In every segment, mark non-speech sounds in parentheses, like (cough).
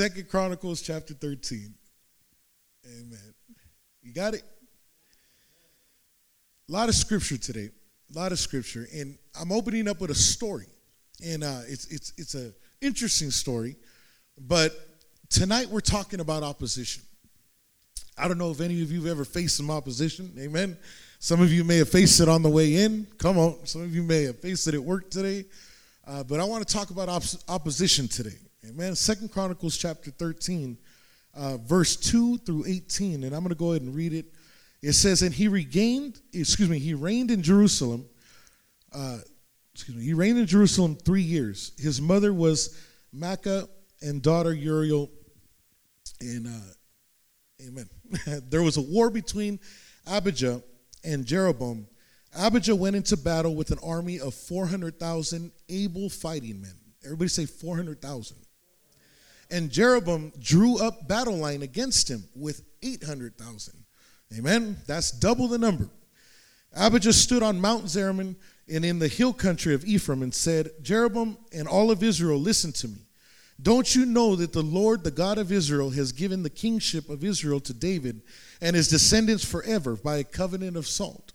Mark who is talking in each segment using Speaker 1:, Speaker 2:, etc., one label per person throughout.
Speaker 1: Second Chronicles chapter 13. Amen. You got it? A lot of scripture today. A lot of scripture. And I'm opening up with a story. And uh, it's it's it's a interesting story. But tonight we're talking about opposition. I don't know if any of you have ever faced some opposition. Amen. Some of you may have faced it on the way in. Come on. Some of you may have faced it at work today. Uh, but I want to talk about op- opposition today. Amen. Second Chronicles chapter 13, uh, verse 2 through 18. And I'm going to go ahead and read it. It says, And he regained, excuse me, he reigned in Jerusalem. Uh, excuse me, he reigned in Jerusalem three years. His mother was Maacah and daughter Uriel. And uh, amen. (laughs) there was a war between Abijah and Jeroboam Abijah went into battle with an army of 400,000 able fighting men. Everybody say 400,000. And Jeroboam drew up battle line against him with 800,000. Amen. That's double the number. Abijah stood on Mount Zeramim and in the hill country of Ephraim and said, Jeroboam and all of Israel, listen to me. Don't you know that the Lord, the God of Israel, has given the kingship of Israel to David and his descendants forever by a covenant of salt?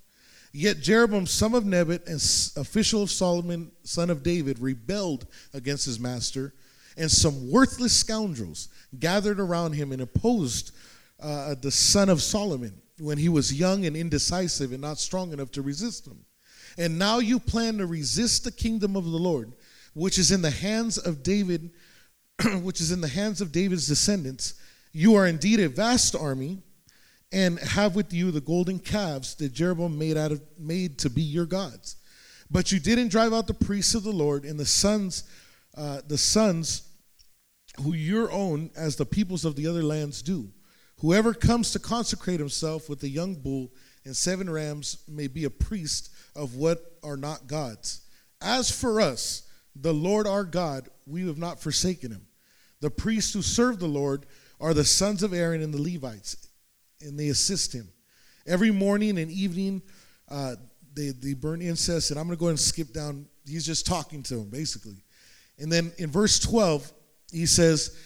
Speaker 1: Yet Jeroboam, son of Nebat, and official of Solomon, son of David, rebelled against his master, and some worthless scoundrels gathered around him and opposed uh, the son of Solomon when he was young and indecisive and not strong enough to resist him. And now you plan to resist the kingdom of the Lord, which is in the hands of David, (clears throat) which is in the hands of David's descendants. You are indeed a vast army and have with you the golden calves that Jeroboam made out of made to be your gods. But you didn't drive out the priests of the Lord and the sons, uh, the sons who your own as the peoples of the other lands do. Whoever comes to consecrate himself with a young bull and seven rams may be a priest of what are not gods. As for us, the Lord our God, we have not forsaken him. The priests who serve the Lord are the sons of Aaron and the Levites and they assist him. Every morning and evening, uh, they, they burn incense, and I'm going to go and skip down. He's just talking to him, basically. And then in verse 12, he says,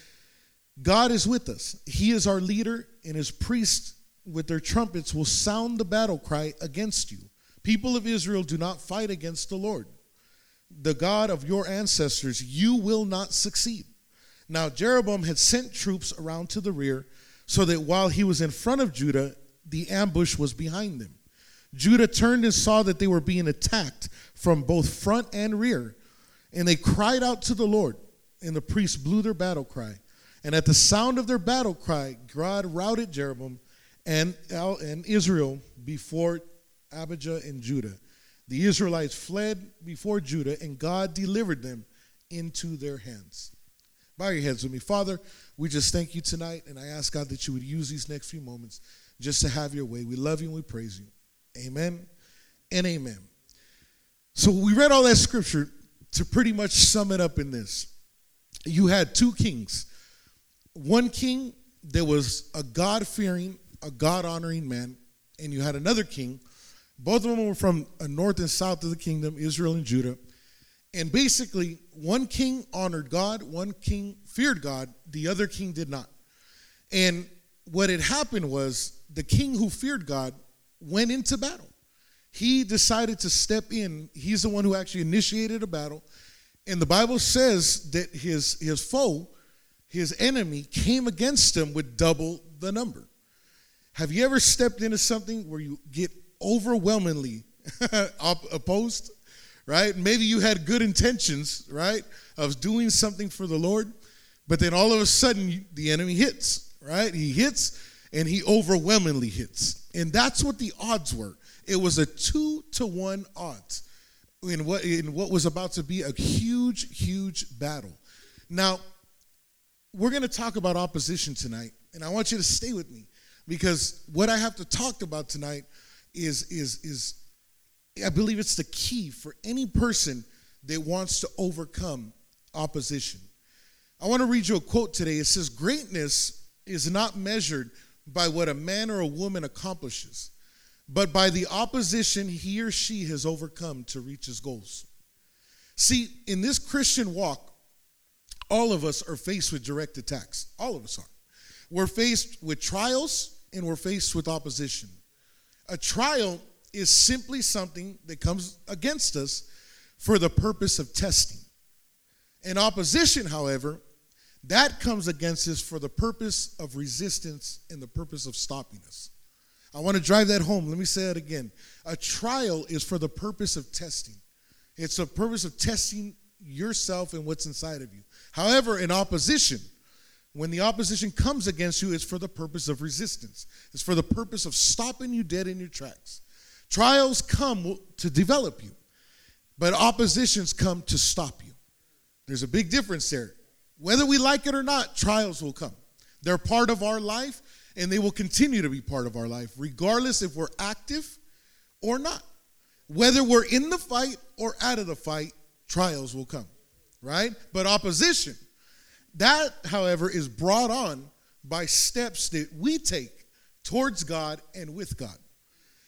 Speaker 1: God is with us. He is our leader, and his priests with their trumpets will sound the battle cry against you. People of Israel, do not fight against the Lord, the God of your ancestors. You will not succeed. Now, Jeroboam had sent troops around to the rear so that while he was in front of Judah, the ambush was behind them. Judah turned and saw that they were being attacked from both front and rear, and they cried out to the Lord, and the priests blew their battle cry. And at the sound of their battle cry, God routed Jeroboam and, and Israel before Abijah and Judah. The Israelites fled before Judah, and God delivered them into their hands. Bow your heads with me. Father, we just thank you tonight, and I ask God that you would use these next few moments just to have your way. We love you and we praise you. Amen and amen. So we read all that scripture to pretty much sum it up in this. You had two kings. One king there was a God fearing, a God honoring man, and you had another king. Both of them were from north and south of the kingdom, Israel and Judah. And basically, one king honored God, one king feared God, the other king did not. And what had happened was the king who feared God went into battle. He decided to step in. He's the one who actually initiated a battle. And the Bible says that his, his foe, his enemy, came against him with double the number. Have you ever stepped into something where you get overwhelmingly (laughs) opposed? right? Maybe you had good intentions, right, of doing something for the Lord, but then all of a sudden the enemy hits, right? He hits and he overwhelmingly hits. And that's what the odds were. It was a two to one odds in what, in what was about to be a huge, huge battle. Now, we're going to talk about opposition tonight, and I want you to stay with me because what I have to talk about tonight is, is, is I believe it's the key for any person that wants to overcome opposition. I want to read you a quote today. It says, Greatness is not measured by what a man or a woman accomplishes, but by the opposition he or she has overcome to reach his goals. See, in this Christian walk, all of us are faced with direct attacks. All of us are. We're faced with trials and we're faced with opposition. A trial is simply something that comes against us for the purpose of testing. An opposition, however, that comes against us for the purpose of resistance and the purpose of stopping us. I want to drive that home. Let me say that again. A trial is for the purpose of testing. It's the purpose of testing yourself and what's inside of you. However, in opposition, when the opposition comes against you, it's for the purpose of resistance. It's for the purpose of stopping you dead in your tracks. Trials come to develop you, but oppositions come to stop you. There's a big difference there. Whether we like it or not, trials will come. They're part of our life, and they will continue to be part of our life, regardless if we're active or not. Whether we're in the fight or out of the fight, trials will come, right? But opposition, that, however, is brought on by steps that we take towards God and with God.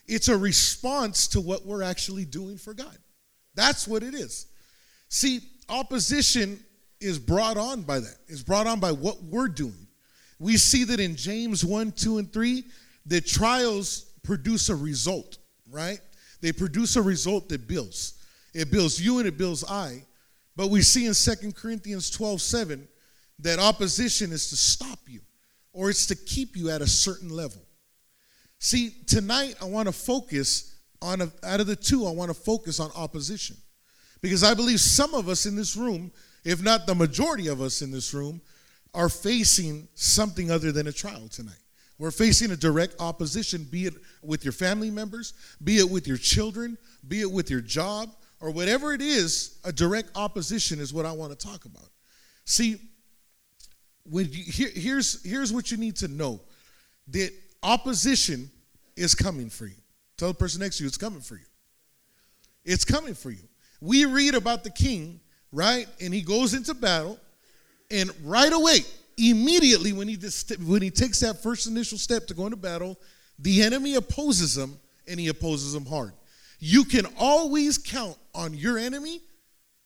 Speaker 1: It's a response to what we're actually doing for God. That's what it is. See, opposition is brought on by that. It's brought on by what we're doing. We see that in James 1, 2, and 3, the trials produce a result, right? They produce a result that builds. It builds you and it builds I. But we see in 2 Corinthians 12, 7, that opposition is to stop you or it's to keep you at a certain level. See, tonight I want to focus on, a, out of the two, I want to focus on opposition. Because I believe some of us in this room, if not the majority of us in this room, are facing something other than a trial tonight. We're facing a direct opposition, be it with your family members, be it with your children, be it with your job, or whatever it is, a direct opposition is what I want to talk about. See, when you, here, here's, here's what you need to know that opposition is coming for you. Tell the person next to you, it's coming for you. It's coming for you. We read about the king, right? And he goes into battle, and right away, immediately when he, just, when he takes that first initial step to go into battle, the enemy opposes him, and he opposes him hard. You can always count on your enemy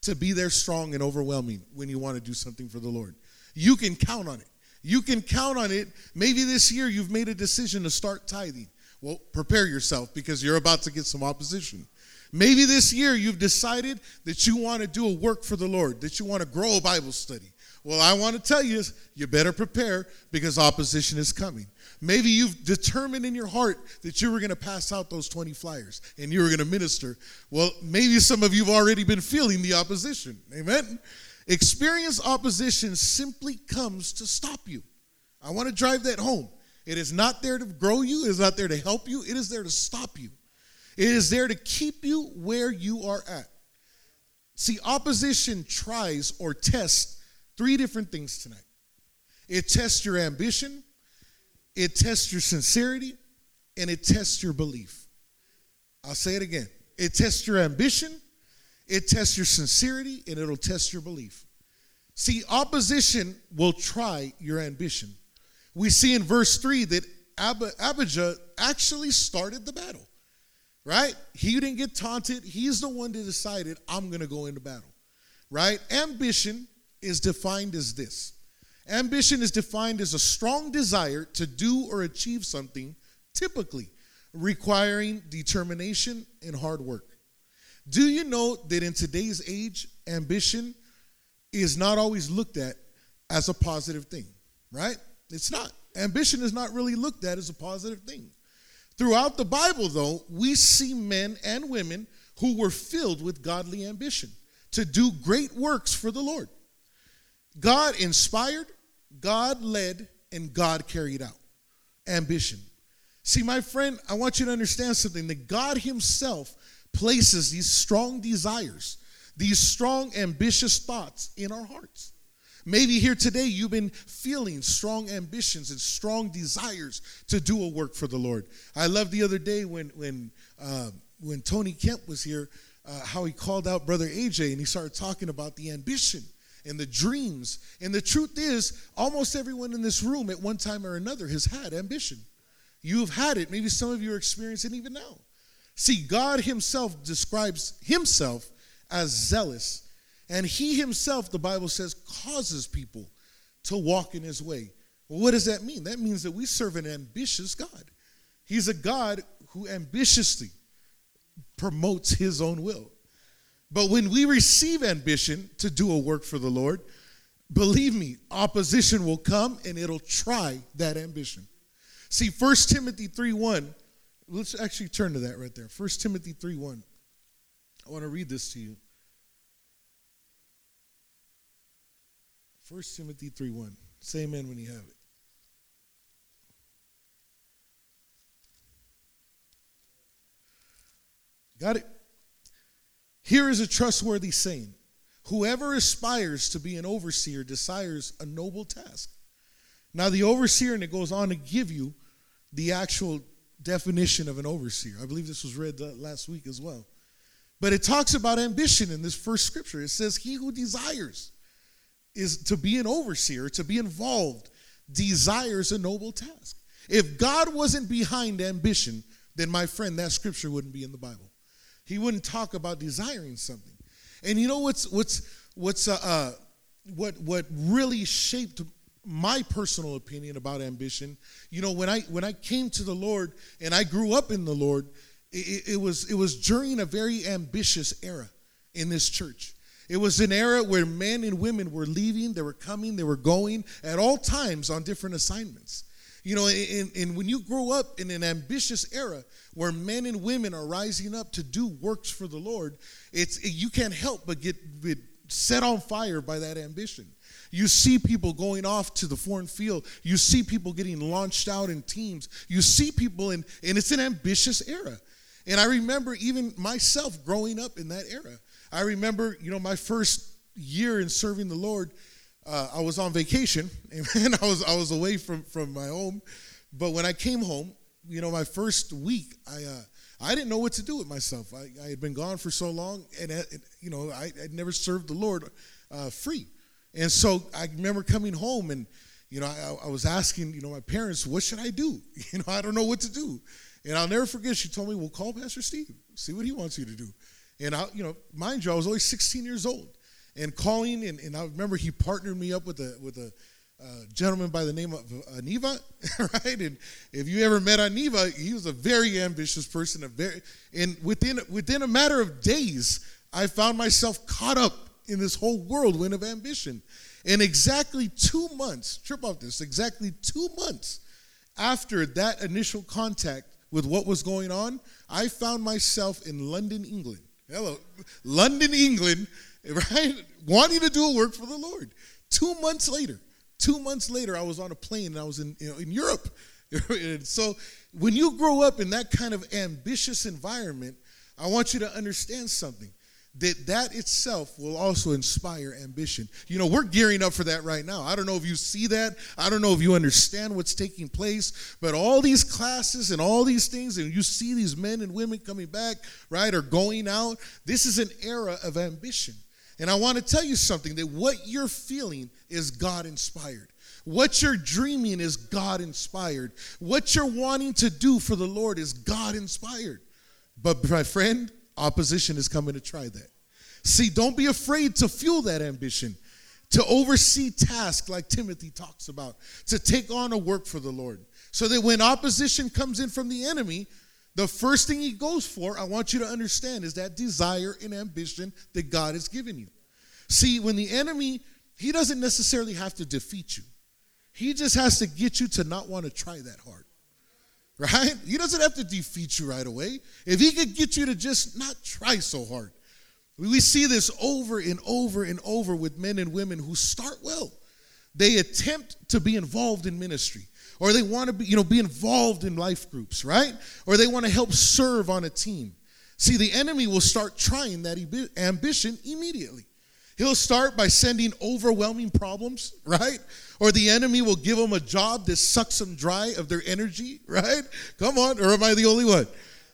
Speaker 1: to be there strong and overwhelming when you want to do something for the Lord. You can count on it. You can count on it. Maybe this year you've made a decision to start tithing. Well, prepare yourself because you're about to get some opposition. Maybe this year you've decided that you want to do a work for the Lord, that you want to grow a Bible study. Well, I want to tell you, you better prepare because opposition is coming. Maybe you've determined in your heart that you were going to pass out those 20 flyers and you were going to minister. Well, maybe some of you have already been feeling the opposition. Amen? Experience opposition simply comes to stop you. I want to drive that home. It is not there to grow you, it is not there to help you, it is there to stop you. It is there to keep you where you are at. See, opposition tries or tests three different things tonight it tests your ambition, it tests your sincerity, and it tests your belief. I'll say it again it tests your ambition, it tests your sincerity and it'll test your belief. See, opposition will try your ambition. We see in verse 3 that Ab- Abijah actually started the battle, right? He didn't get taunted. He's the one that decided, I'm going to go into battle, right? Ambition is defined as this ambition is defined as a strong desire to do or achieve something, typically requiring determination and hard work. Do you know that in today's age, ambition is not always looked at as a positive thing, right? It's not. Ambition is not really looked at as a positive thing. Throughout the Bible, though, we see men and women who were filled with godly ambition to do great works for the Lord. God inspired, God led, and God carried out ambition. See, my friend, I want you to understand something that God Himself places these strong desires, these strong, ambitious thoughts in our hearts. Maybe here today you've been feeling strong ambitions and strong desires to do a work for the Lord. I love the other day when when uh, when Tony Kemp was here, uh, how he called out Brother AJ and he started talking about the ambition and the dreams. And the truth is, almost everyone in this room at one time or another has had ambition. You've had it. Maybe some of you are experiencing even now. See, God Himself describes Himself as zealous. And he himself, the Bible says, causes people to walk in his way. Well, what does that mean? That means that we serve an ambitious God. He's a God who ambitiously promotes his own will. But when we receive ambition to do a work for the Lord, believe me, opposition will come and it'll try that ambition. See, 1 Timothy 3 1, let's actually turn to that right there. 1 Timothy 3 1. I want to read this to you. 1 Timothy 3 1. Say amen when you have it. Got it? Here is a trustworthy saying Whoever aspires to be an overseer desires a noble task. Now, the overseer, and it goes on to give you the actual definition of an overseer. I believe this was read last week as well. But it talks about ambition in this first scripture. It says, He who desires is to be an overseer, to be involved, desires a noble task. If God wasn't behind ambition, then my friend, that scripture wouldn't be in the Bible. He wouldn't talk about desiring something. And you know what's what's what's uh, uh what what really shaped my personal opinion about ambition. You know, when I when I came to the Lord and I grew up in the Lord, it, it was it was during a very ambitious era in this church. It was an era where men and women were leaving, they were coming, they were going at all times on different assignments. You know, and, and when you grow up in an ambitious era where men and women are rising up to do works for the Lord, it's you can't help but get, set on fire by that ambition. You see people going off to the foreign field. You see people getting launched out in teams. You see people in, and it's an ambitious era. And I remember even myself growing up in that era. I remember, you know, my first year in serving the Lord, uh, I was on vacation, (laughs) and I was I was away from from my home. But when I came home, you know, my first week, I uh, I didn't know what to do with myself. I, I had been gone for so long, and uh, you know, I had never served the Lord uh, free. And so I remember coming home, and you know, I, I was asking, you know, my parents, what should I do? (laughs) You know, I don't know what to do. And I'll never forget. She told me, "Well, call Pastor Steve, see what he wants you to do." And I, you know, mind you, I was only 16 years old and calling, and, and I remember he partnered me up with a with a uh, gentleman by the name of Aniva, (laughs) right? And if you ever met Aniva, he was a very ambitious person. A very, and within within a matter of days, I found myself caught up in this whole whirlwind of ambition. And exactly two months, trip off this, exactly two months after that initial contact with what was going on, I found myself in London, England. Hello, London, England, (laughs) right? Wanting to do a work for the Lord. Two months later, two months later, I was on a plane and I was in, you know, in Europe. (laughs) so when you grow up in that kind of ambitious environment, I want you to understand something that that itself will also inspire ambition. You know, we're gearing up for that right now. I don't know if you see that. I don't know if you understand what's taking place, but all these classes and all these things and you see these men and women coming back, right, or going out, this is an era of ambition. And I want to tell you something that what you're feeling is God inspired. What you're dreaming is God inspired. What you're wanting to do for the Lord is God inspired. But my friend, opposition is coming to try that. See, don't be afraid to fuel that ambition, to oversee tasks like Timothy talks about, to take on a work for the Lord. So that when opposition comes in from the enemy, the first thing he goes for, I want you to understand, is that desire and ambition that God has given you. See, when the enemy, he doesn't necessarily have to defeat you, he just has to get you to not want to try that hard. Right? (laughs) He doesn't have to defeat you right away. If he could get you to just not try so hard. We see this over and over and over with men and women who start well. They attempt to be involved in ministry or they want to be, you know, be involved in life groups, right? Or they want to help serve on a team. See, the enemy will start trying that ambition immediately. He'll start by sending overwhelming problems, (laughs) right? Or the enemy will give them a job that sucks them dry of their energy, (laughs) right? Come on, or am I the only one?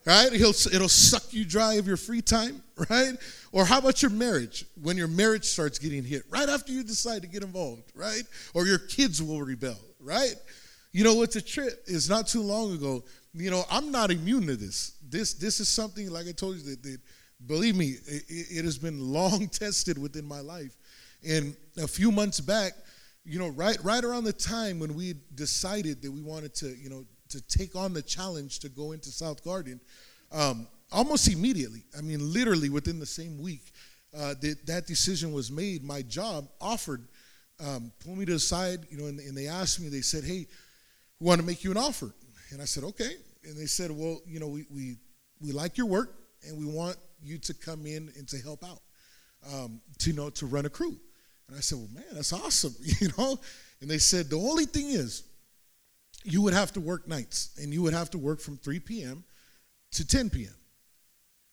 Speaker 1: Right? He'll, it'll suck you dry of your free time, (laughs) right? Or how about your marriage? When your marriage starts getting hit, right after you decide to get involved, right? Or your kids will rebel, right? You know what's a trip is not too long ago. You know, I'm not immune to this. This this is something like I told you that, that believe me, it, it has been long (laughs) tested within my life. And a few months back, you know, right right around the time when we decided that we wanted to, you know, to take on the challenge to go into South Garden, um, almost immediately, I mean, literally within the same week, uh, that that decision was made. My job offered, um, pulled me to the side, you know, and, and they asked me. They said, "Hey, we want to make you an offer," and I said, "Okay." And they said, "Well, you know, we we we like your work, and we want you to come in and to help out, um, to you know, to run a crew." And I said, Well, man, that's awesome, (laughs) you know? And they said, The only thing is, you would have to work nights, and you would have to work from 3 p.m. to 10 p.m.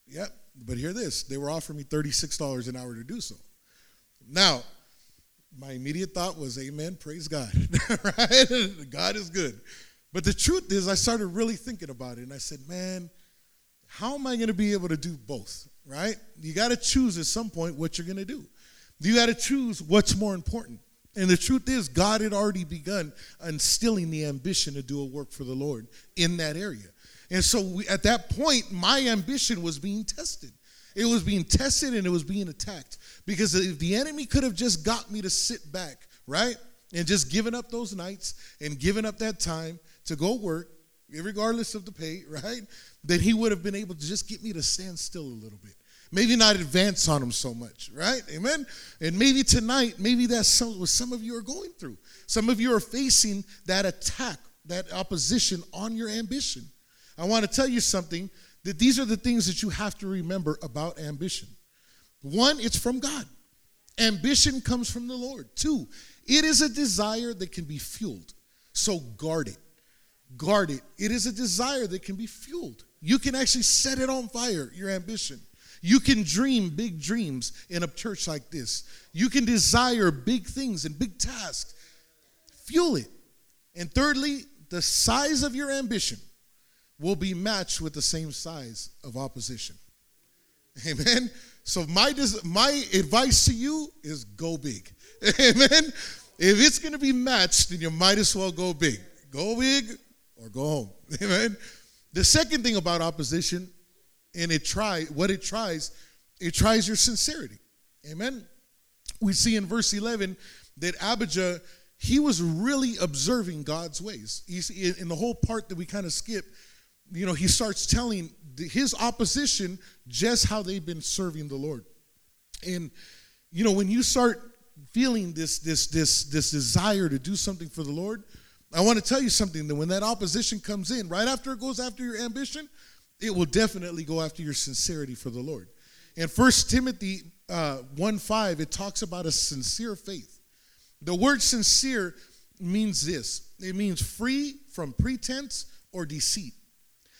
Speaker 1: Yep, but hear this they were offering me $36 an hour to do so. Now, my immediate thought was, Amen, praise God, (laughs) right? God is good. But the truth is, I started really thinking about it, and I said, Man, how am I going to be able to do both, right? You got to choose at some point what you're going to do. You got to choose what's more important. And the truth is, God had already begun instilling the ambition to do a work for the Lord in that area. And so we, at that point, my ambition was being tested. It was being tested and it was being attacked. Because if the enemy could have just got me to sit back, right? And just given up those nights and given up that time to go work, regardless of the pay, (laughs) right? Then he would have been able to just get me to stand still a little bit. Maybe not advance on them so much, right? Amen. And maybe tonight, maybe that's what some of you are going through. Some of you are facing that attack, that opposition on your ambition. I want to tell you something that these are the things that you have to remember about ambition. One, it's from God. Ambition comes from the Lord. Two, it is a desire that can be fueled. So guard it. Guard it. It is a desire that can be fueled. You can actually set it on fire, your ambition. You can dream big dreams in a church like this. You can desire big things and big tasks. Fuel it. And thirdly, the size of your ambition will be matched with the same size of opposition. Amen. So my my advice to you is go big. (laughs) Amen. If it's going to be matched, then you might as well go big. Go big or go home. (laughs) Amen. The second thing about opposition and it try what it tries it tries your sincerity amen we see in verse 11 that abijah he was really observing god's ways He's, in the whole part that we kind of skip you know he starts telling his opposition just how they've been serving the lord and you know when you start feeling this this this this desire to do something for the lord i want to tell you something that when that opposition comes in right after it goes after your ambition it will definitely go after your sincerity for the Lord. In First Timothy uh, 1 5, it talks about a sincere faith. The word sincere means this it means free from pretense or deceit,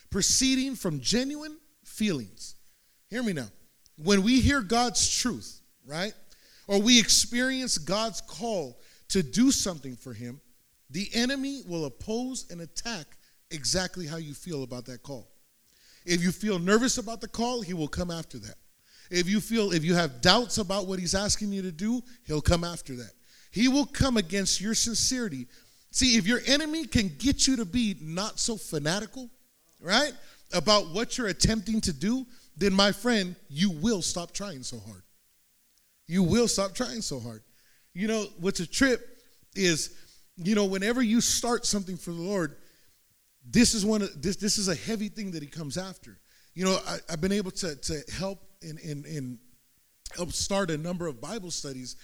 Speaker 1: proceeding from genuine feelings. Hear me now. When we hear God's truth, right, or we experience God's call to do something for Him, the enemy will oppose and attack exactly how you feel about that call. If you feel nervous about the call, he will come after that. If you feel, if you have doubts about what he's asking you to do, he'll come after that. He will come against your sincerity. See, if your enemy can get you to be not so fanatical, right, about what you're attempting to do, then my friend, you will stop trying so hard. You will stop trying so hard. You know, what's a trip is, you know, whenever you start something for the Lord, this is one of this this is a heavy thing that he comes after you know I, have been able to to help in, in in help start a number of bible studies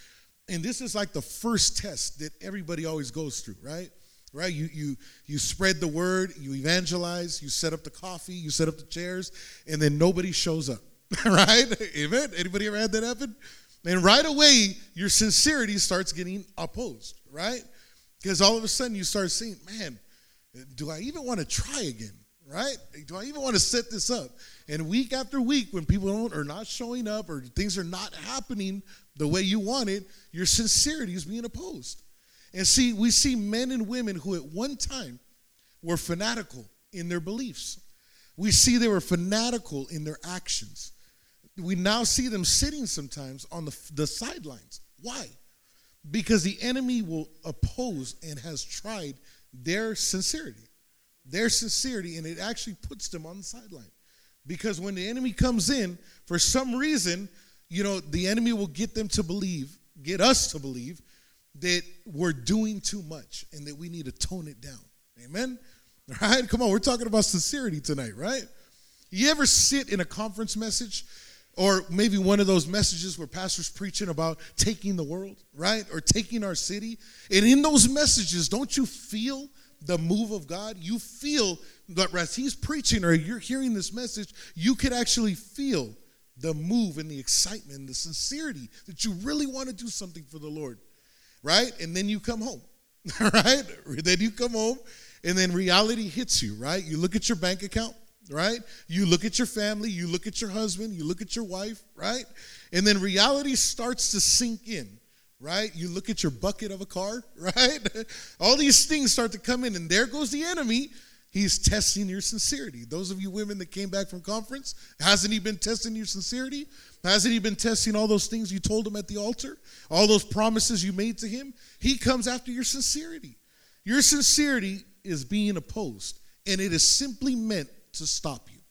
Speaker 1: and this is like the first test that everybody always goes through right right you you you spread the word you evangelize you set up the coffee you set up the chairs and then nobody shows up (laughs) right amen anybody ever had that happen and right away your sincerity starts getting opposed right because all of a sudden you start seeing man do I even want to try again? Right? Do I even want to set this up? And week after week, when people don't are not showing up or things are not happening the way you want it, your sincerity is being opposed. And see, we see men and women who at one time were fanatical in their beliefs. We see they were fanatical in their actions. We now see them sitting sometimes on the, the sidelines. Why? Because the enemy will oppose and has tried their sincerity. Their sincerity, and it actually puts them on the sideline. Because when the enemy comes in, for some reason, you know, the enemy will get them to believe, get us to believe that we're doing too much and that we need to tone it down. Amen? (laughs) All right? Come on, we're talking about sincerity tonight, right? You ever sit in a conference message or maybe one of those messages where pastors preaching about taking the world, right? Or taking our city. And in those messages, don't you feel the move of God? You feel that as he's preaching or you're hearing this message, you could actually feel the move and the excitement and the sincerity that you really want to do something for the Lord, right? And then you come home, (laughs) right? Then you come home and then reality hits you, right? You look at your bank account right? You look at your family, you look at your husband, you look at your wife, right? And then reality starts to sink in, right? You look at your bucket of a car, (laughs) right? All these things start to come in, and there goes the enemy. He's testing your sincerity. Those of you women that came back from conference, hasn't he been testing your sincerity? Hasn't he been testing all those things you told him at the altar? All those promises you made to him? He comes after your sincerity. Your sincerity is being opposed, and it is simply meant to stop you.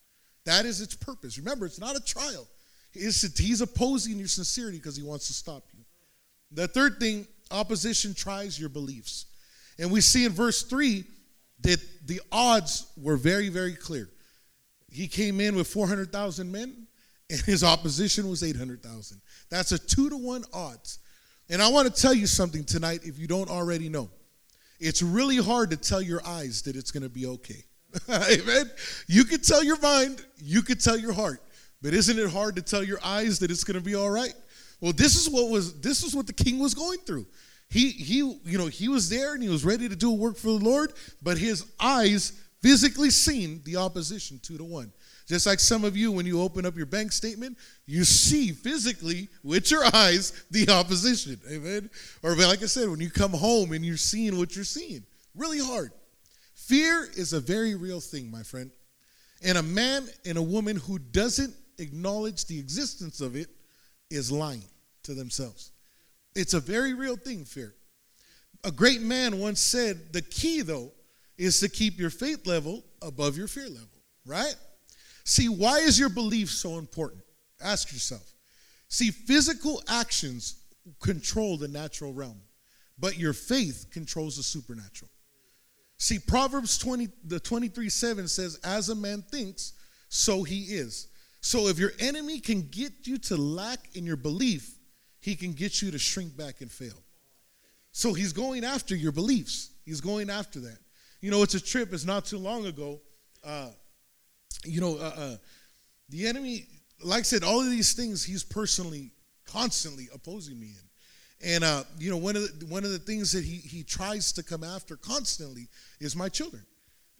Speaker 1: That is its purpose. Remember, it's not a trial. he's opposing your sincerity because he wants to stop you. The third thing, opposition tries your beliefs. And we see in verse 3 that the odds were very, very clear. He came in with 400,000 men, and his opposition was 800,000. That's a two to one odds. And I want to tell you something tonight if you don't already know. It's really hard to tell your eyes that it's going to be okay. (laughs) Amen. You can tell your mind, you can tell your heart, but isn't it hard to tell your eyes that it's going to be all right? Well, this is what was this is what the king was going through. He he you know, he was there and he was ready to do a work for the Lord, but his eyes physically seen the opposition 2 to 1. Just like some of you, when you open up your bank statement, you see physically with your eyes the opposition. Amen. Or like I said, when you come home and you're seeing what you're seeing. Really hard. Fear is a very real thing, my friend. And a man and a woman who doesn't acknowledge the existence of it is lying to themselves. It's a very real thing, fear. A great man once said the key, though, is to keep your faith level above your fear level, right? See, why is your belief so important? Ask yourself. See, physical actions control the natural realm, but your faith controls the supernatural. See, Proverbs 20, the 23 7 says, As a man thinks, so he is. So if your enemy can get you to lack in your belief, he can get you to shrink back and fail. So he's going after your beliefs. He's going after that. You know, it's a trip. It's not too long ago. Uh, you know, uh, uh, the enemy, like I said, all of these things he's personally, constantly opposing me in. And uh, you know, one of the, one of the things that he he tries to come after constantly is my children.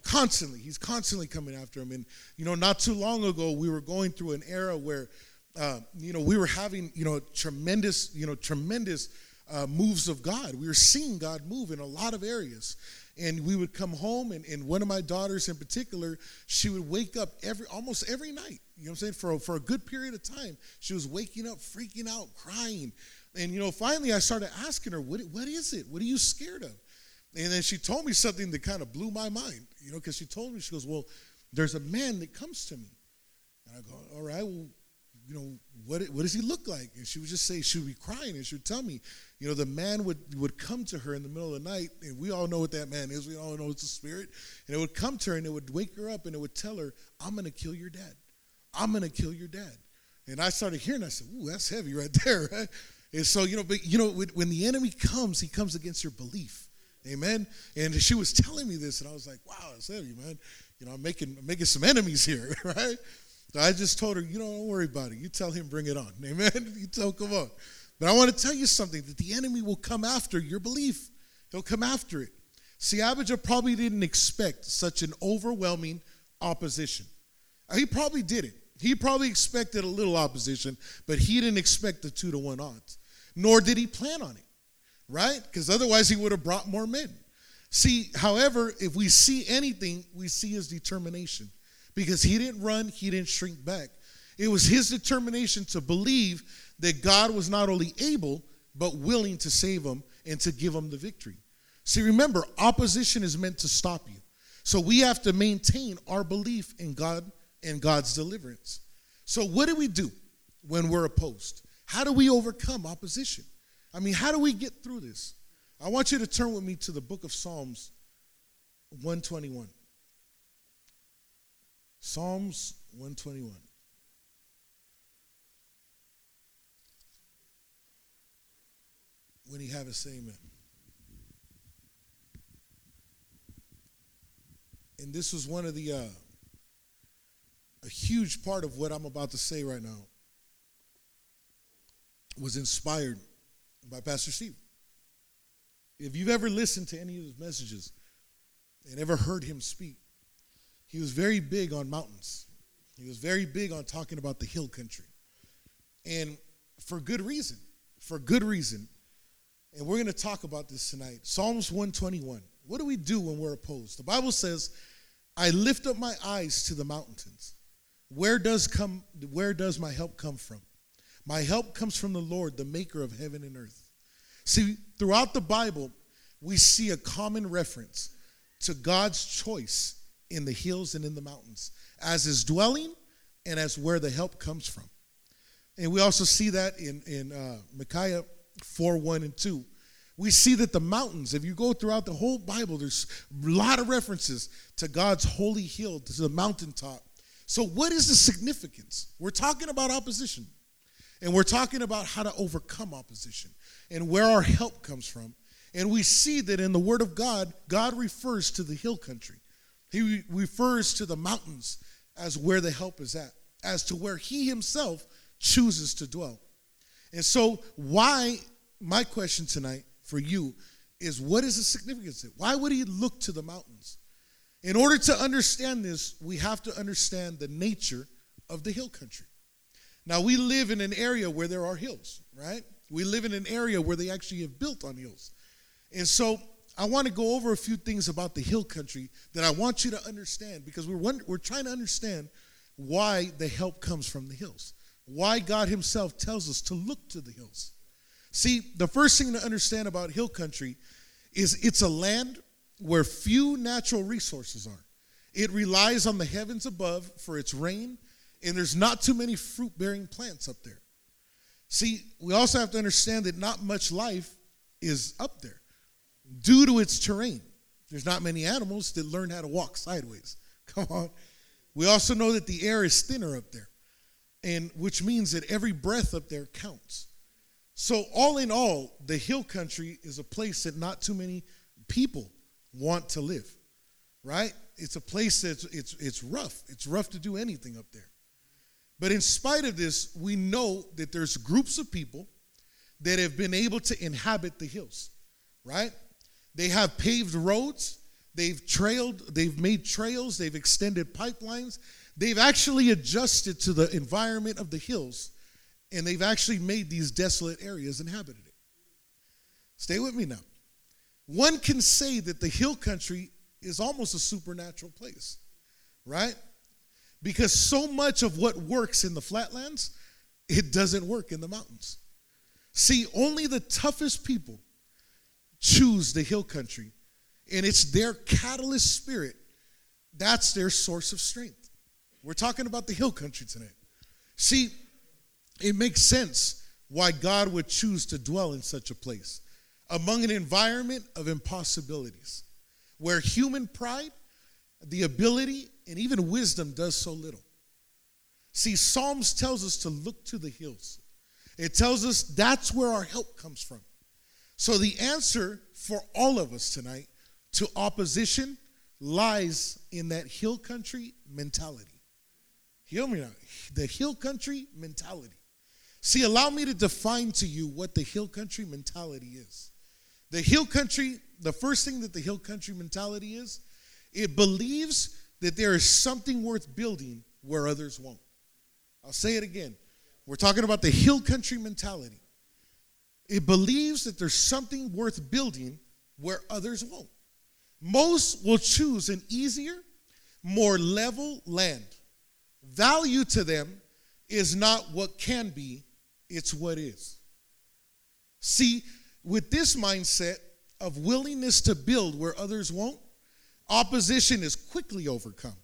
Speaker 1: Constantly, he's constantly coming after them. And you know, not too long ago, we were going through an era where, uh, you know, we were having you know tremendous you know tremendous uh, moves of God. We were seeing God move in a lot of areas. And we would come home, and, and one of my daughters in particular, she would wake up every almost every night. You know what I'm saying? For a, for a good period of time, she was waking up, freaking out, crying, and you know, finally I started asking her, what, what is it? What are you scared of? And then she told me something that kind of blew my mind, you know, because she told me, she goes, Well, there's a man that comes to me. And I go, All right, well, you know, what, what does he look like? And she would just say, she would be crying, and she would tell me, you know, the man would, would come to her in the middle of the night, and we all know what that man is. We all know it's a spirit. And it would come to her, and it would wake her up, and it would tell her, I'm going to kill your dad. I'm going to kill your dad. And I started hearing, I said, Ooh, that's heavy right (laughs) there? And so, you know, but you know, when the enemy comes, he comes against your belief. Amen. And she was telling me this, and I was like, wow, that's heavy, man. You know, I'm making I'm making some enemies here, (laughs) right? So I just told her, you know, don't worry about it. You tell him, bring it on. (laughs) Amen. You tell, come on. But I want to tell you something that the enemy will come after your belief. He'll come after it. See, Abijah probably didn't expect such an overwhelming opposition. Uh, he probably didn't. He probably expected a little opposition, but he didn't expect the two to one odds nor did he plan on it, right? Because otherwise he would have brought more men. See, however, if we see anything, we see his determination because he didn't run, he didn't shrink back. It was his determination to believe that God was not only able, but willing to save him and to give him the victory. See, remember, opposition is meant to stop you. So we have to maintain our belief in God and God's deliverance. So, what do we do when we're opposed? How do we overcome opposition? I mean, how do we get through this? I want you to turn with me to the book of Psalms 121. Psalms 121. When you have a say amen. And this was one of the, uh, a huge part of what I'm about to say right now was inspired by Pastor Steve. If you've ever listened to any of his messages and ever heard him speak, he was very big on mountains. He was very big on talking about the hill country. And for good reason. For good reason. And we're going to talk about this tonight. Psalms 121. What do we do when we're opposed? The Bible says, I lift up my eyes to the mountains. Where does come where does my help come from? My help comes from the Lord, the maker of heaven and earth. See, throughout the Bible, we see a common reference to God's choice in the hills and in the mountains as his dwelling and as where the help comes from. And we also see that in, in uh, Micaiah 4 1 and 2. We see that the mountains, if you go throughout the whole Bible, there's a lot of references to God's holy hill, to the mountaintop. So, what is the significance? We're talking about opposition, and we're talking about how to overcome opposition and where our help comes from. And we see that in the Word of God, God refers to the hill country. He refers to the mountains as where the help is at, as to where He Himself chooses to dwell. And so, why, my question tonight for you is what is the significance of it? Why would He look to the mountains? In order to understand this, we have to understand the nature of the hill country. Now, we live in an area where there are hills, right? We live in an area where they actually have built on hills. And so I want to go over a few things about the hill country that I want you to understand because we're, wonder, we're trying to understand why the help comes from the hills, why God Himself tells us to look to the hills. See, the first thing to understand about hill country is it's a land where few natural resources are. It relies on the heavens above for its rain, and there's not too many fruit bearing plants up there. See, we also have to understand that not much life is up there due to its terrain. There's not many animals that learn how to walk sideways. (laughs) Come on. We also know that the air is thinner up there, and which means that every breath up there counts. So, all in all, the hill country is a place that not too many people want to live, right? It's a place that's it's it's rough. It's rough to do anything up there. But in spite of this, we know that there's groups of people that have been able to inhabit the hills, right? They have paved roads, they've trailed, they've made trails, they've extended pipelines. They've actually adjusted to the environment of the hills, and they've actually made these desolate areas inhabited. Stay with me now. One can say that the hill country is almost a supernatural place, right? Because so much of what works in the flatlands, it doesn't work in the mountains. See, only the toughest people choose the hill country. And it's their catalyst spirit. That's their source of strength. We're talking about the hill country tonight. See, it makes sense why God would choose to dwell in such a place among an environment of impossibilities where human pride, the ability, and even wisdom does so little. See, Psalms tells us to look to the hills. It tells us that's where our help comes from. So the answer for all of us tonight to opposition lies in that hill country mentality. Hear me now. The hill country mentality. See, allow me to define to you what the hill country mentality is. The hill country, the first thing that the hill country mentality is, it believes that there is something worth building where others won't. I'll say it again. We're talking about the hill country mentality. It believes that there's something worth building where others won't. Most will choose an easier, more level land. Value to them is not what can be, it's what is. See, with this mindset of willingness to build where others won't, opposition is quickly overcome.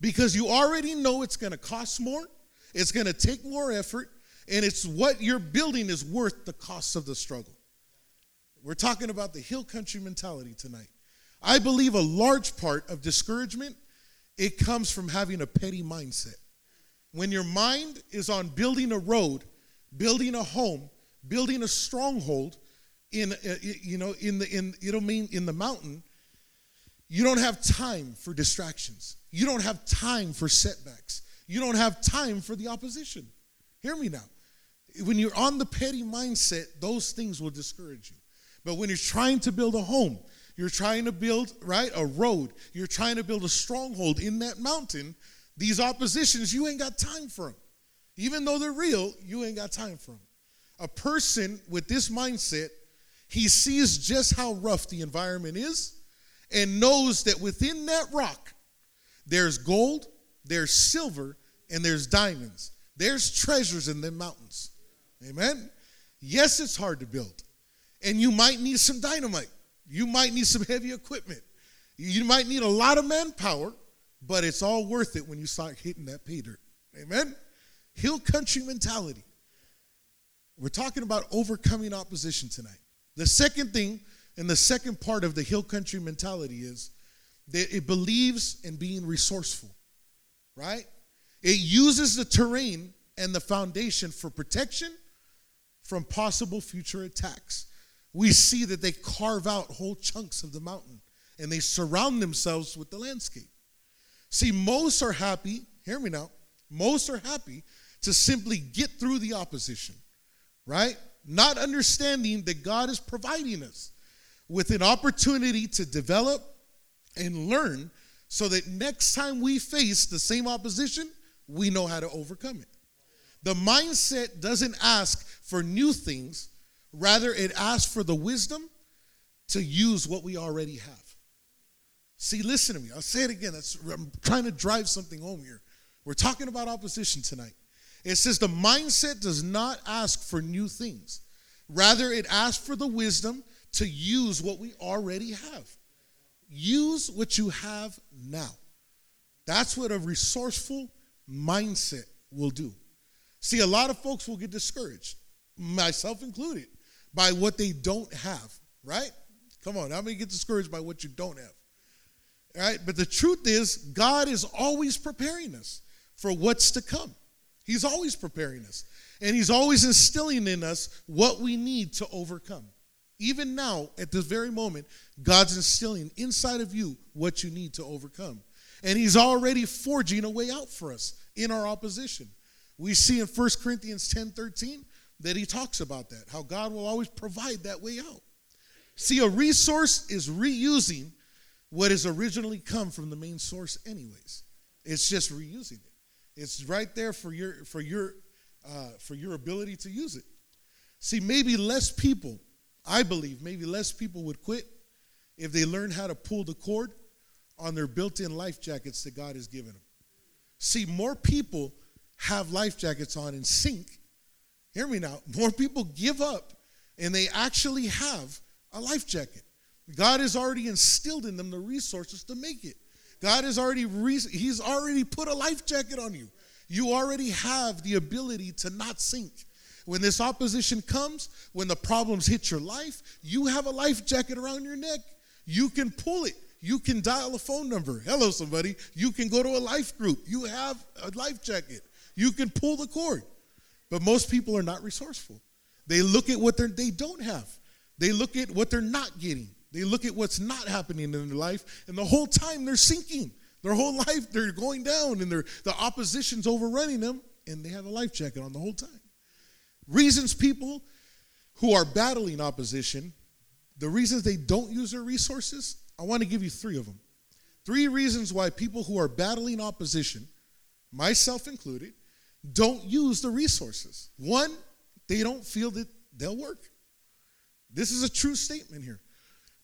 Speaker 1: because you already know it's going to cost more, it's going to take more effort, and it's what you're building is worth the cost of the struggle. We're talking about the hill country mentality tonight. I believe a large part of discouragement it comes from having a petty mindset. When your mind is on building a road, building a home, building a stronghold in uh, you know in the in you know mean in the mountain, you don't have time for distractions. You don't have time for setbacks. You don't have time for the opposition. Hear me now. When you're on the petty mindset, those things will discourage you. But when you're trying to build a home, you're trying to build, right, a road, you're trying to build a stronghold in that mountain, these oppositions, you ain't got time for them. Even though they're real, you ain't got time for them. A person with this mindset, he sees just how rough the environment is and knows that within that rock, there's gold, there's silver, and there's diamonds. There's treasures in the mountains. Amen? Yes, it's hard to build. And you might need some dynamite. You might need some heavy equipment. You might need a lot of manpower, but it's all worth it when you start hitting that pay dirt. Amen? Hill country mentality. We're talking about overcoming opposition tonight. The second thing and the second part of the hill country mentality is that it believes in being resourceful, right? It uses the terrain and the foundation for protection from possible future attacks. We see that they carve out whole chunks of the mountain and they surround themselves with the landscape. See, most are happy, hear me now, most are happy to simply get through the opposition, right? Not understanding that God is providing us with an opportunity to develop and learn so that next time we face the same opposition, we know how to overcome it. The mindset doesn't ask for new things, rather, it asks for the wisdom to use what we already have. See, listen to me. I'll say it again. I'm trying to drive something home here. We're talking about opposition tonight. It says the mindset does not ask for new things, rather, it asks for the wisdom to use what we already have. Use what you have now. That's what a resourceful mindset will do. See, a lot of folks will get discouraged, myself included, by what they don't have, right? Come on, how many get discouraged by what you don't have? Right? But the truth is, God is always preparing us for what's to come. He's always preparing us. And He's always instilling in us what we need to overcome. Even now, at this very moment, God's instilling inside of you what you need to overcome. And He's already forging a way out for us in our opposition. We see in 1 Corinthians 10 13 that He talks about that, how God will always provide that way out. See, a resource is reusing what has originally come from the main source, anyways. It's just reusing it. It's right there for your for your uh, for your ability to use it. See, maybe less people I believe maybe less people would quit if they learn how to pull the cord on their built in life jackets that God has given them. See, more people have life jackets on and sink. Hear me now. (laughs) More people give up and they actually have a life jacket. God has already instilled in them the resources to make it. God has already re- he's already put a life jacket on you. You already have the ability to not sink. When this opposition comes, when the problems hit your life, you have a life jacket around your neck. You can pull it. You can dial a phone number. Hello, somebody. You can go to a life group. You have a life jacket. You can pull the cord. But most people are not resourceful. They look at what they don't have. They look at what they're not getting. They look at what's not happening in their life, and the whole time they're sinking. Their whole (laughs) life they're going down, and the opposition's overrunning them, and they have a life jacket on the whole time. Reasons people who are battling opposition, the reasons they don't use their resources, I want to give you three of them. Three reasons why people who are battling opposition, myself included, don't use the resources. One, they don't feel that they'll work. This is a true statement here.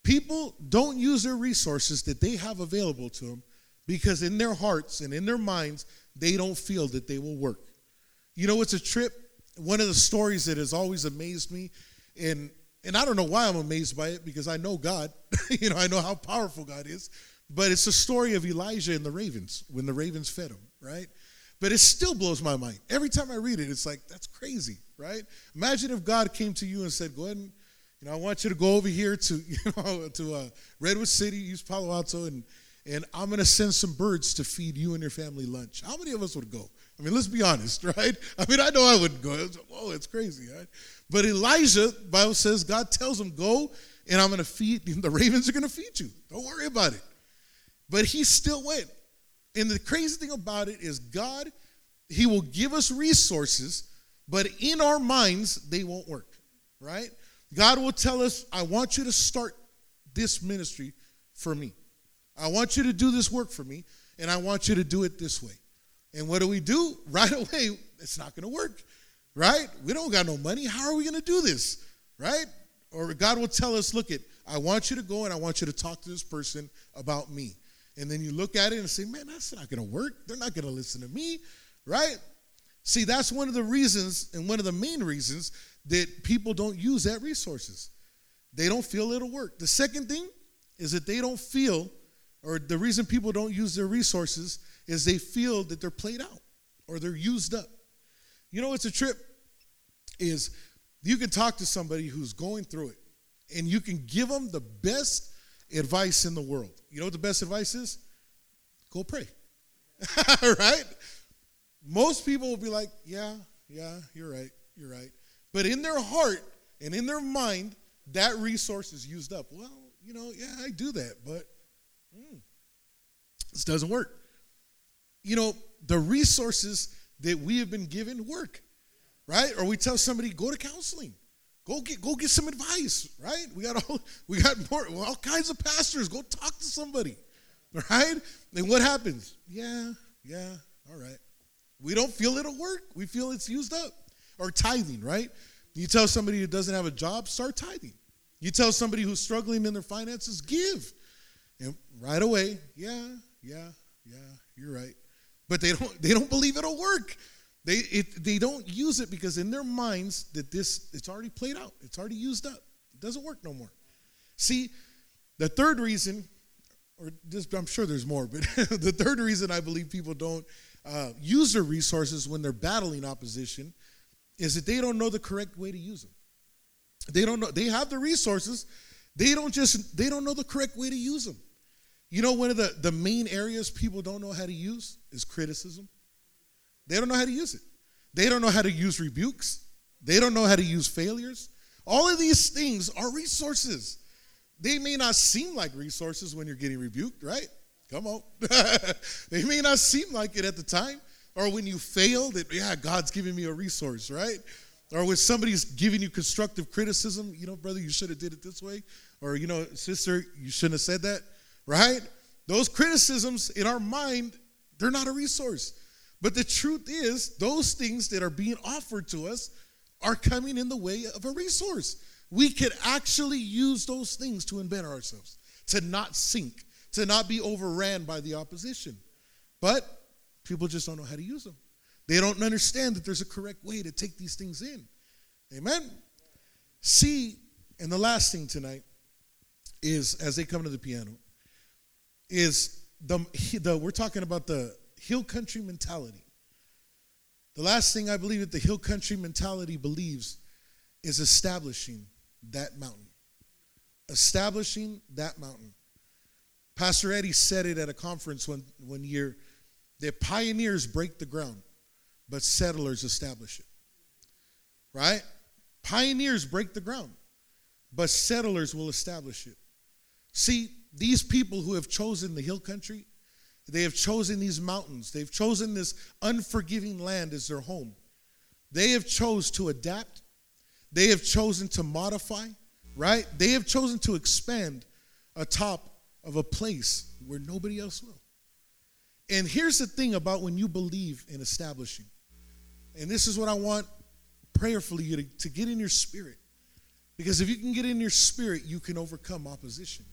Speaker 1: People don't use their resources that they have available to them because in their hearts and in their minds, they don't feel that they will work. You know, it's a trip one of the stories that has always amazed me, and And I don't know why I'm amazed by it because I know God. (laughs) you know, I know how powerful God is. But it's the story of Elijah and the ravens when the ravens fed him, right? But it still blows my mind. Every time I read it, it's like, that's crazy, right? Imagine if God came to you and said, go ahead and, you know, I want you to go over here to, (laughs) you know, to uh, Redwood City, East Palo Alto, and, and I'm going to send some birds to feed you and your family lunch. How many of us would go? I mean, let's be honest, (laughs) right? I mean, I know I wouldn't go. It's, whoa, it's crazy, right? But Elijah, Bible says, God tells him, go, and I'm going to feed, (laughs) the ravens are going to feed you. Don't worry about it. But he still went. And the crazy thing about it is, God, He will give us resources, but in our minds, they won't work, right? God will tell us, I want you to start this ministry for me. I want you to do this work for me, and I want you to do it this way. And what do we do? (laughs) Right away, it's not going to work, right? We don't got no money. How are we going to do this, right? Or God will tell us, look, it, I want you to go and I want you to talk to this person about me. And then you look at it and say, man, that's not going to work. They're not going to listen to me, right? See, that's one of the reasons and one of the main reasons that people don't use that resources. They don't feel it'll work. The second thing is that they don't feel, or the reason people don't use their resources is they feel that they're played out or they're used up. You know what's a trip? Is you can talk to somebody who's going through it and you can give them the best advice in the world. You know what the best advice is? Go pray. (laughs) right? Most people will be like, yeah, yeah, you're right, you're right. But in their heart and in their mind, that resource is used up. Well, you know, yeah, I do that, but mm, this doesn't work. You know, the resources that we have been given work, right? Or we tell somebody, go to counseling. Go get go get some advice, right? We got all (laughs) we got more all kinds of pastors. Go talk to somebody, (laughs) right? And what happens? Yeah, yeah, all right. We don't feel it'll work. We feel it's used up. Or tithing, right? You tell somebody who doesn't have a job, start tithing. You tell somebody who's struggling in their finances, give. And right away, yeah, yeah, yeah, you're right. But they don't (laughs) they don't believe it'll work. They, it, they don't use it because in their minds that this it's already played out. It's already used up. It doesn't work no more. See, the third reason, or just, I'm sure there's more, but (laughs) the third reason I believe people don't uh, use their resources when they're battling opposition is that they don't know the correct way to use them. They don't know. They have the resources. They don't just. They don't know the correct way to use them. You know, one of the, the main areas people don't know how to use is criticism. They don't know how to use it. They don't know how to use rebukes. They don't know how to use failures. All of these things are resources. They may not seem like resources when you're getting rebuked, right? Come on. (laughs) they may not seem like it at the time. Or when you fail, that, yeah, God's giving me a resource, right? Or when somebody's giving you constructive criticism, you know, brother, you should have did it this way. Or, you know, sister, you shouldn't have said that, right? Those criticisms in our mind, they're not a resource. But the truth is, those things that are being offered to us are coming in the way of a resource. We could actually use those things to embed ourselves, to not sink, to not be overran by the opposition. But people just don't know how to use them. They don't understand that there's a correct way to take these things in. Amen? See, and the last thing tonight is, as they come to the piano, is the, the we're talking about the hill country mentality. The last thing I believe that the hill country mentality believes is establishing that mountain. Establishing that mountain. Pastor Eddie said it at a conference one, one year that pioneers break the ground, but settlers establish it. Right? Pioneers break the ground, but settlers will establish it. See, these people who have chosen the hill country, they have chosen these mountains. They've chosen this unforgiving land as their home. They have chose to adapt. They have chosen to modify, right? They have chosen to expand atop of a place where nobody else will. And here's the thing about when you believe in establishing. And this is what I want prayerfully you to, to get in your spirit. Because if you can get in your spirit, you can overcome opposition.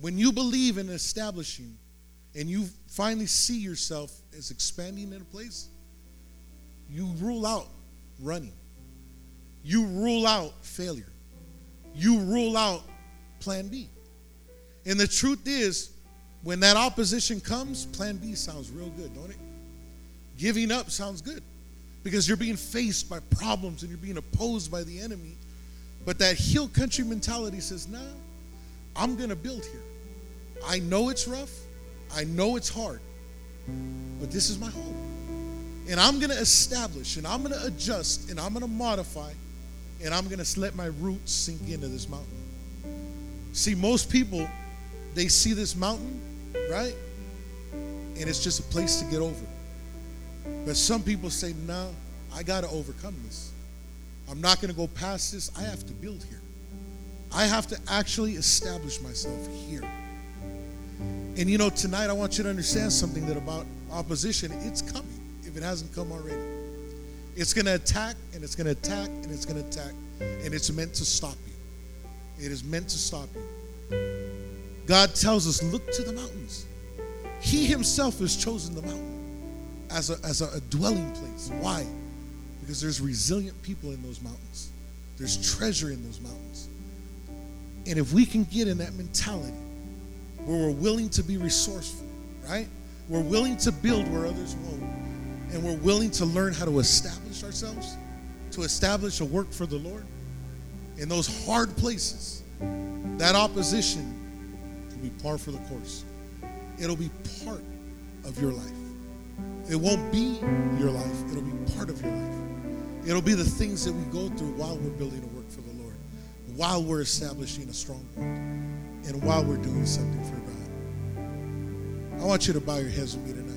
Speaker 1: When you believe in establishing, and you finally see yourself as expanding in a place, you rule out running. You rule out failure. you rule out plan B. And the truth is, when that opposition comes, plan B sounds real good, don't it? Giving up sounds good because you're being faced by problems and you're being opposed by the enemy. But that hill country mentality says, nah, I'm going to build here. I know it's rough, I know it's hard, but this is my home. And I'm going to establish and I'm going to adjust and I'm going to modify and I'm going to let my roots sink into this mountain. See, most people, they see this mountain, right? And it's just a place to get over. But some people say, no, I got to overcome this. I'm not going to go past this. I have to build here. I have to actually establish myself here. And you know, tonight I want you to understand something that about opposition, it's coming if it hasn't come already. It's going to attack and it's going to attack and it's going to attack. And it's meant to stop you. It is meant to stop you. God tells us, look to the mountains. He himself has chosen the mountain as a, as a, a dwelling place. Why? Because there's resilient people in those mountains. There's treasure in those mountains. And if we can get in that mentality where we're willing to be resourceful, right? We're willing to build where others won't. And we're willing to learn how to establish ourselves, to establish a work for the Lord in those hard places. That opposition will be par for the course. It'll be part of your life. It won't be your life, it'll be part of your life. It'll be the things that we go through while we're building a work for the Lord, while we're establishing a stronghold, and while we're doing something for God. I want you to bow your heads with me tonight.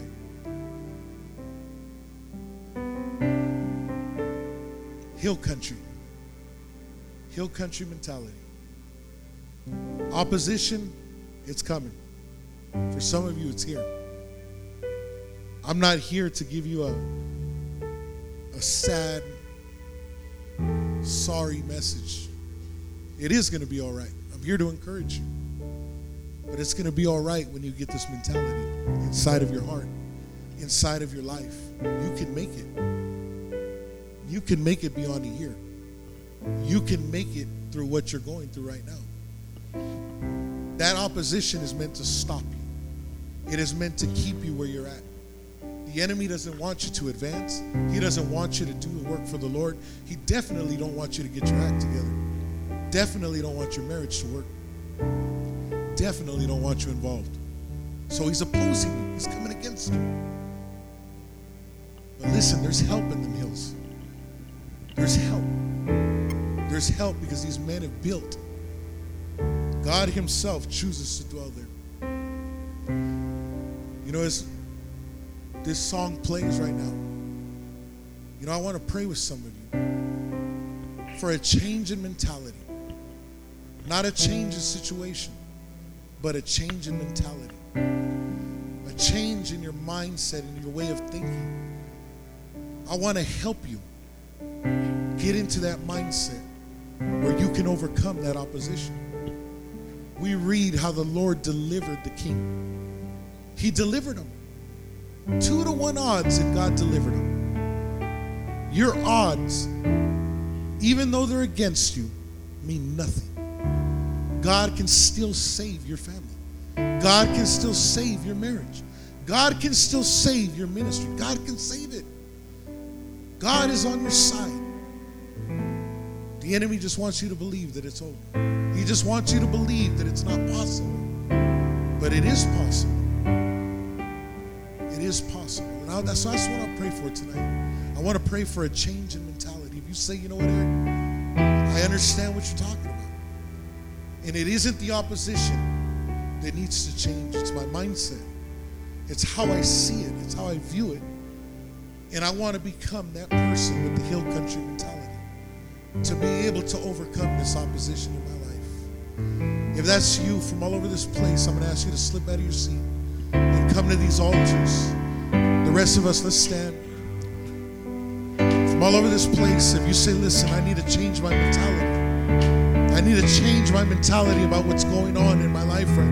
Speaker 1: Hill country. Hill country mentality. Opposition, it's coming. For some of you, it's here. I'm not here to give you a, a sad, sorry message. It is going to be all right. Here to encourage you. But it's going to be all right when you get this mentality inside of your heart, inside of your life. You can make it. You can make it beyond a year. You can make it through what you're going through right now. That opposition is meant to stop you. It is meant to keep you where you're at. The enemy doesn't want you to advance. He doesn't want you to do the work for the Lord. He definitely don't want you to get your act together. Definitely don't want your marriage to work. Definitely don't want you involved. So he's opposing you. He's coming against you. But listen, there's help in the hills. There's help. There's help because these men have built. God Himself chooses to dwell there. You know, as this song plays right now, you know, I want to pray with some of you for a change in mentality. Not a change in situation, but a change in mentality. A change in your mindset and your way of thinking. I want to help you get into that mindset where you can overcome that opposition. We read how the Lord delivered the king. He delivered him. Two to one odds, and God delivered him. Your odds, even though they're against you, mean nothing. God can still save your family. God can still save your marriage. God can still save your ministry. God can save it. God is on your side. The enemy just wants you to believe that it's over. He just wants you to believe that it's not possible. But it is possible It is possible. And I, that's, that's what I pray for tonight. I want to pray for a change in mentality. If you say, you know what, Eric, I understand what you're talking about. And it isn't the opposition that needs to change, it's my mindset. It's how I see it, it's how I view it. And I want to become that person with the hill country mentality to be able to overcome this opposition in my life. If that's you from all over this place, I'm going to ask you to slip out of your seat and come to these altars. The rest of us, let's stand. From all over this place, if you say, listen, I need to change my mentality. I need to change my mentality about what's going on in my life right now.